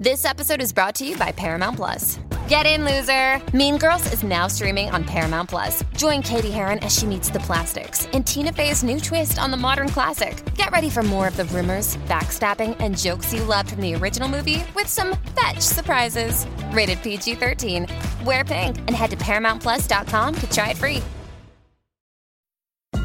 This episode is brought to you by Paramount Plus. Get in, loser! Mean Girls is now streaming on Paramount Plus. Join Cady Heron as she meets the plastics in Tina Fey's new twist on the modern classic. Get ready for more of the rumors, backstabbing, and jokes you loved from the original movie with some fetch surprises. Rated PG 13. Wear pink and head to ParamountPlus.com to try it free.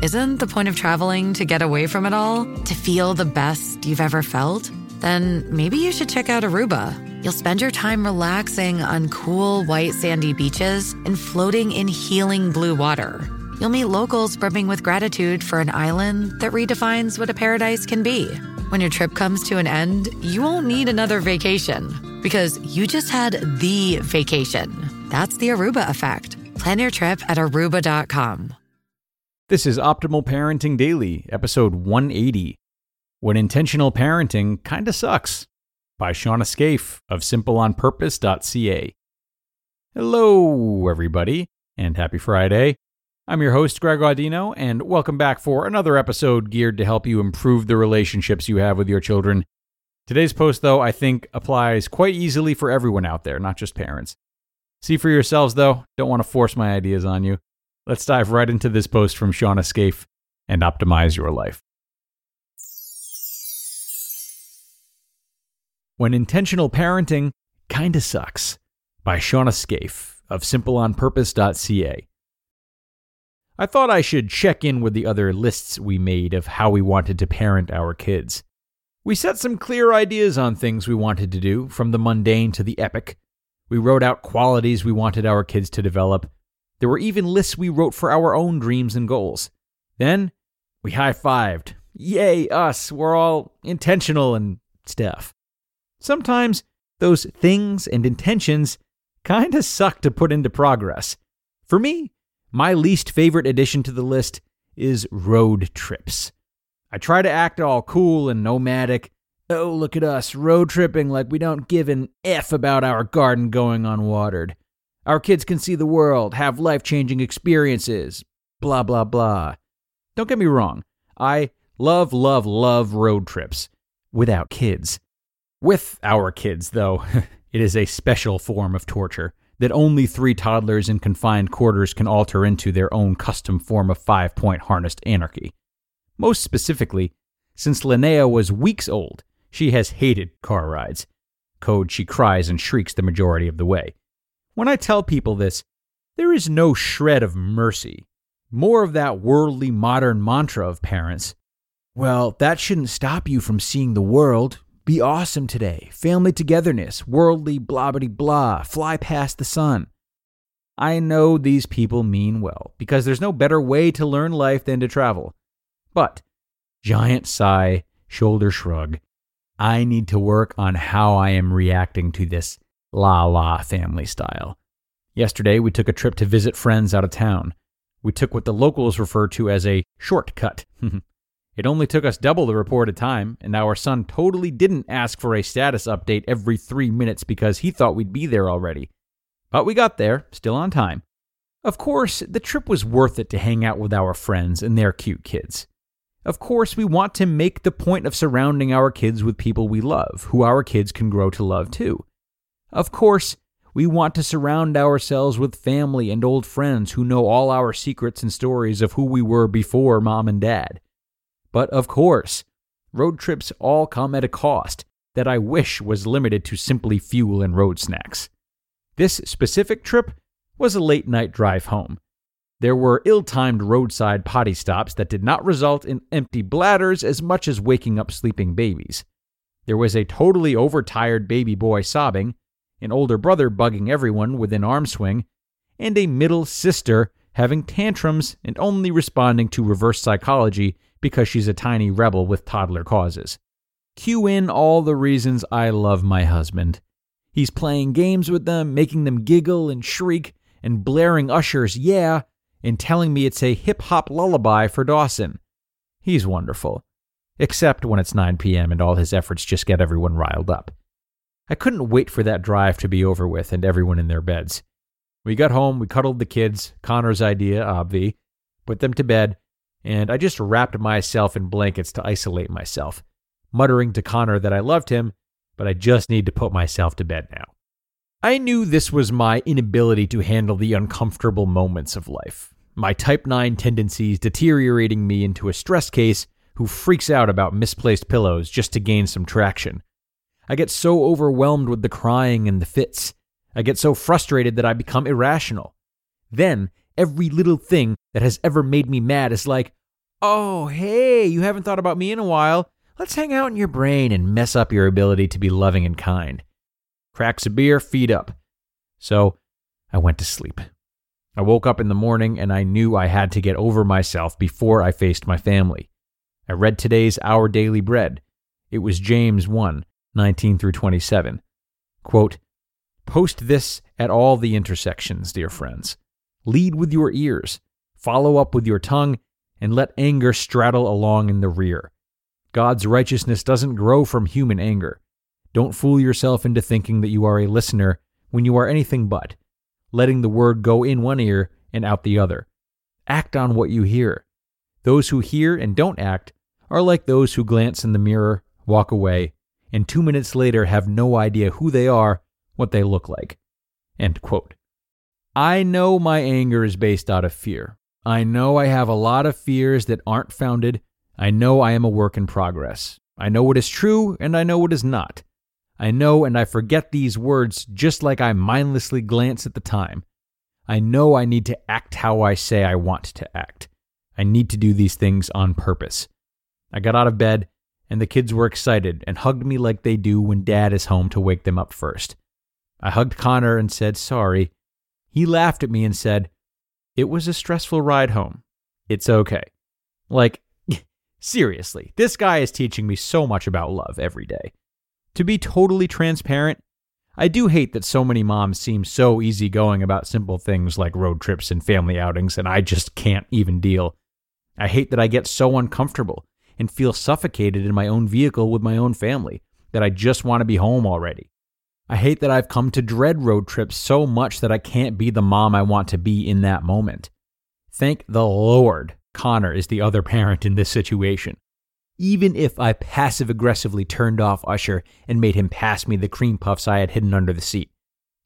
Isn't the point of traveling to get away from it all? To feel the best you've ever felt? Then maybe you should check out Aruba. You'll spend your time relaxing on cool, white, sandy beaches and floating in healing blue water. You'll meet locals brimming with gratitude for an island that redefines what a paradise can be. When your trip comes to an end, you won't need another vacation because you just had the vacation. That's the Aruba effect. Plan your trip at aruba.com. This is Optimal Parenting Daily, episode 180 When Intentional Parenting Kinda Sucks by Shawna Scafe of simpleonpurpose.ca. Hello, everybody, and happy Friday. I'm your host, Greg Audino, and welcome back for another episode geared to help you improve the relationships you have with your children. Today's post, though, I think applies quite easily for everyone out there, not just parents. See for yourselves, though, don't want to force my ideas on you. Let's dive right into this post from Shawna Scafe and optimize your life. When Intentional Parenting Kinda Sucks by Shawna Scafe of simpleonpurpose.ca. I thought I should check in with the other lists we made of how we wanted to parent our kids. We set some clear ideas on things we wanted to do, from the mundane to the epic. We wrote out qualities we wanted our kids to develop. There were even lists we wrote for our own dreams and goals. Then we high fived. Yay, us! We're all intentional and stuff. Sometimes those things and intentions kinda suck to put into progress. For me, my least favorite addition to the list is road trips. I try to act all cool and nomadic. Oh, look at us, road tripping like we don't give an F about our garden going unwatered. Our kids can see the world, have life changing experiences, blah, blah, blah. Don't get me wrong, I love, love, love road trips without kids. With our kids, though, it is a special form of torture that only three toddlers in confined quarters can alter into their own custom form of five point harnessed anarchy. Most specifically, since Linnea was weeks old, she has hated car rides. Code she cries and shrieks the majority of the way. When I tell people this, there is no shred of mercy, more of that worldly modern mantra of parents. Well, that shouldn't stop you from seeing the world. Be awesome today. Family togetherness, worldly blah blah blah, fly past the sun. I know these people mean well because there's no better way to learn life than to travel. But, giant sigh, shoulder shrug, I need to work on how I am reacting to this la la family style. Yesterday, we took a trip to visit friends out of town. We took what the locals refer to as a shortcut. It only took us double the reported time, and our son totally didn't ask for a status update every three minutes because he thought we'd be there already. But we got there, still on time. Of course, the trip was worth it to hang out with our friends and their cute kids. Of course, we want to make the point of surrounding our kids with people we love, who our kids can grow to love too. Of course, we want to surround ourselves with family and old friends who know all our secrets and stories of who we were before mom and dad. But of course, road trips all come at a cost that I wish was limited to simply fuel and road snacks. This specific trip was a late night drive home. There were ill timed roadside potty stops that did not result in empty bladders as much as waking up sleeping babies. There was a totally overtired baby boy sobbing, an older brother bugging everyone within arm swing, and a middle sister having tantrums and only responding to reverse psychology because she's a tiny rebel with toddler causes. Cue in all the reasons I love my husband. He's playing games with them, making them giggle and shriek, and blaring Usher's Yeah, and telling me it's a hip hop lullaby for Dawson. He's wonderful. Except when it's 9 p.m. and all his efforts just get everyone riled up. I couldn't wait for that drive to be over with and everyone in their beds. We got home, we cuddled the kids, Connor's idea, obvi, put them to bed, and I just wrapped myself in blankets to isolate myself, muttering to Connor that I loved him, but I just need to put myself to bed now. I knew this was my inability to handle the uncomfortable moments of life, my type 9 tendencies deteriorating me into a stress case who freaks out about misplaced pillows just to gain some traction. I get so overwhelmed with the crying and the fits. I get so frustrated that I become irrational. Then, every little thing that has ever made me mad is like, oh, hey, you haven't thought about me in a while. Let's hang out in your brain and mess up your ability to be loving and kind. Cracks a beer, feet up. So I went to sleep. I woke up in the morning and I knew I had to get over myself before I faced my family. I read today's Our Daily Bread. It was James 1 19 through 27. Quote, Post this at all the intersections, dear friends. Lead with your ears, follow up with your tongue, and let anger straddle along in the rear. God's righteousness doesn't grow from human anger. Don't fool yourself into thinking that you are a listener when you are anything but, letting the word go in one ear and out the other. Act on what you hear. Those who hear and don't act are like those who glance in the mirror, walk away, and two minutes later have no idea who they are, what they look like. End quote. I know my anger is based out of fear. I know I have a lot of fears that aren't founded. I know I am a work in progress. I know what is true and I know what is not. I know and I forget these words just like I mindlessly glance at the time. I know I need to act how I say I want to act. I need to do these things on purpose. I got out of bed, and the kids were excited and hugged me like they do when dad is home to wake them up first. I hugged Connor and said sorry. He laughed at me and said, It was a stressful ride home. It's okay. Like, seriously, this guy is teaching me so much about love every day. To be totally transparent, I do hate that so many moms seem so easygoing about simple things like road trips and family outings, and I just can't even deal. I hate that I get so uncomfortable and feel suffocated in my own vehicle with my own family, that I just want to be home already. I hate that I've come to dread road trips so much that I can't be the mom I want to be in that moment. Thank the Lord Connor is the other parent in this situation. Even if I passive aggressively turned off Usher and made him pass me the cream puffs I had hidden under the seat.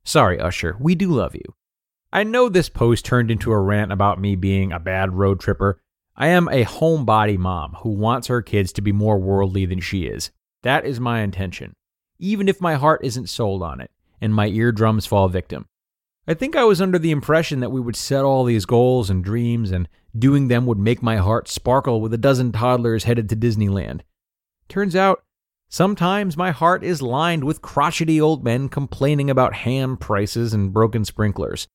Sorry, Usher, we do love you. I know this post turned into a rant about me being a bad road tripper, I am a homebody mom who wants her kids to be more worldly than she is. That is my intention, even if my heart isn't sold on it and my eardrums fall victim. I think I was under the impression that we would set all these goals and dreams, and doing them would make my heart sparkle with a dozen toddlers headed to Disneyland. Turns out, sometimes my heart is lined with crotchety old men complaining about ham prices and broken sprinklers.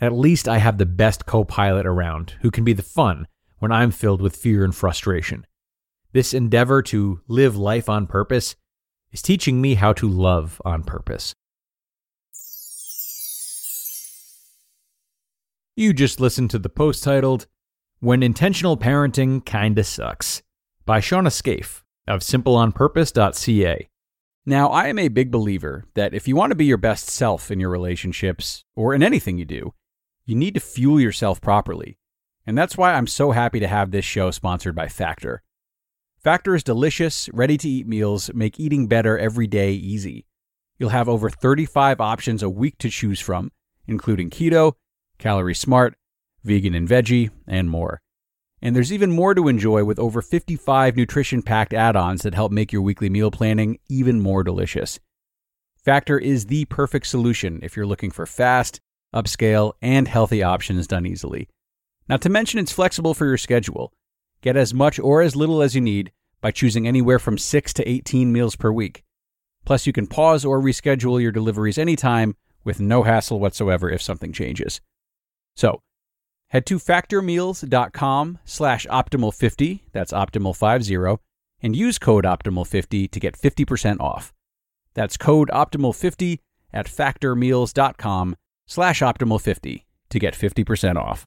At least I have the best co pilot around who can be the fun when I'm filled with fear and frustration. This endeavor to live life on purpose is teaching me how to love on purpose. You just listened to the post titled, When Intentional Parenting Kinda Sucks by Shawna Scafe of simpleonpurpose.ca. Now, I am a big believer that if you want to be your best self in your relationships or in anything you do, you need to fuel yourself properly. And that's why I'm so happy to have this show sponsored by Factor. Factor's delicious, ready to eat meals make eating better every day easy. You'll have over 35 options a week to choose from, including keto, calorie smart, vegan and veggie, and more. And there's even more to enjoy with over 55 nutrition packed add ons that help make your weekly meal planning even more delicious. Factor is the perfect solution if you're looking for fast, upscale, and healthy options done easily. Not to mention, it's flexible for your schedule. Get as much or as little as you need by choosing anywhere from 6 to 18 meals per week. Plus, you can pause or reschedule your deliveries anytime with no hassle whatsoever if something changes. So, head to factormeals.com slash optimal50, that's optimal50, and use code optimal50 to get 50% off. That's code optimal50 at factormeals.com slash optimal50 to get 50% off.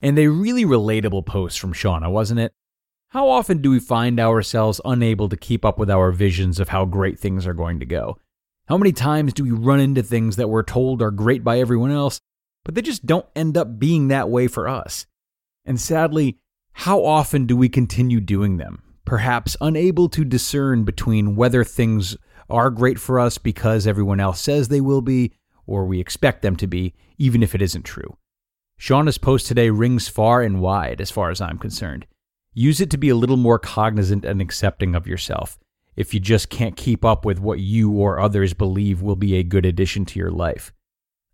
And a really relatable post from Shawna, wasn't it? How often do we find ourselves unable to keep up with our visions of how great things are going to go? How many times do we run into things that we're told are great by everyone else, but they just don't end up being that way for us? And sadly, how often do we continue doing them? Perhaps unable to discern between whether things are great for us because everyone else says they will be, or we expect them to be, even if it isn't true. Shawna's post today rings far and wide as far as I'm concerned. Use it to be a little more cognizant and accepting of yourself if you just can't keep up with what you or others believe will be a good addition to your life.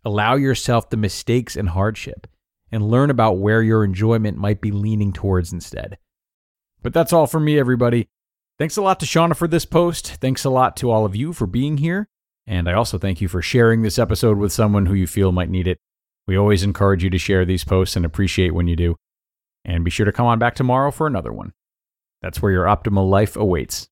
Allow yourself the mistakes and hardship and learn about where your enjoyment might be leaning towards instead. But that's all from me, everybody. Thanks a lot to Shawna for this post. Thanks a lot to all of you for being here. And I also thank you for sharing this episode with someone who you feel might need it. We always encourage you to share these posts and appreciate when you do. And be sure to come on back tomorrow for another one. That's where your optimal life awaits.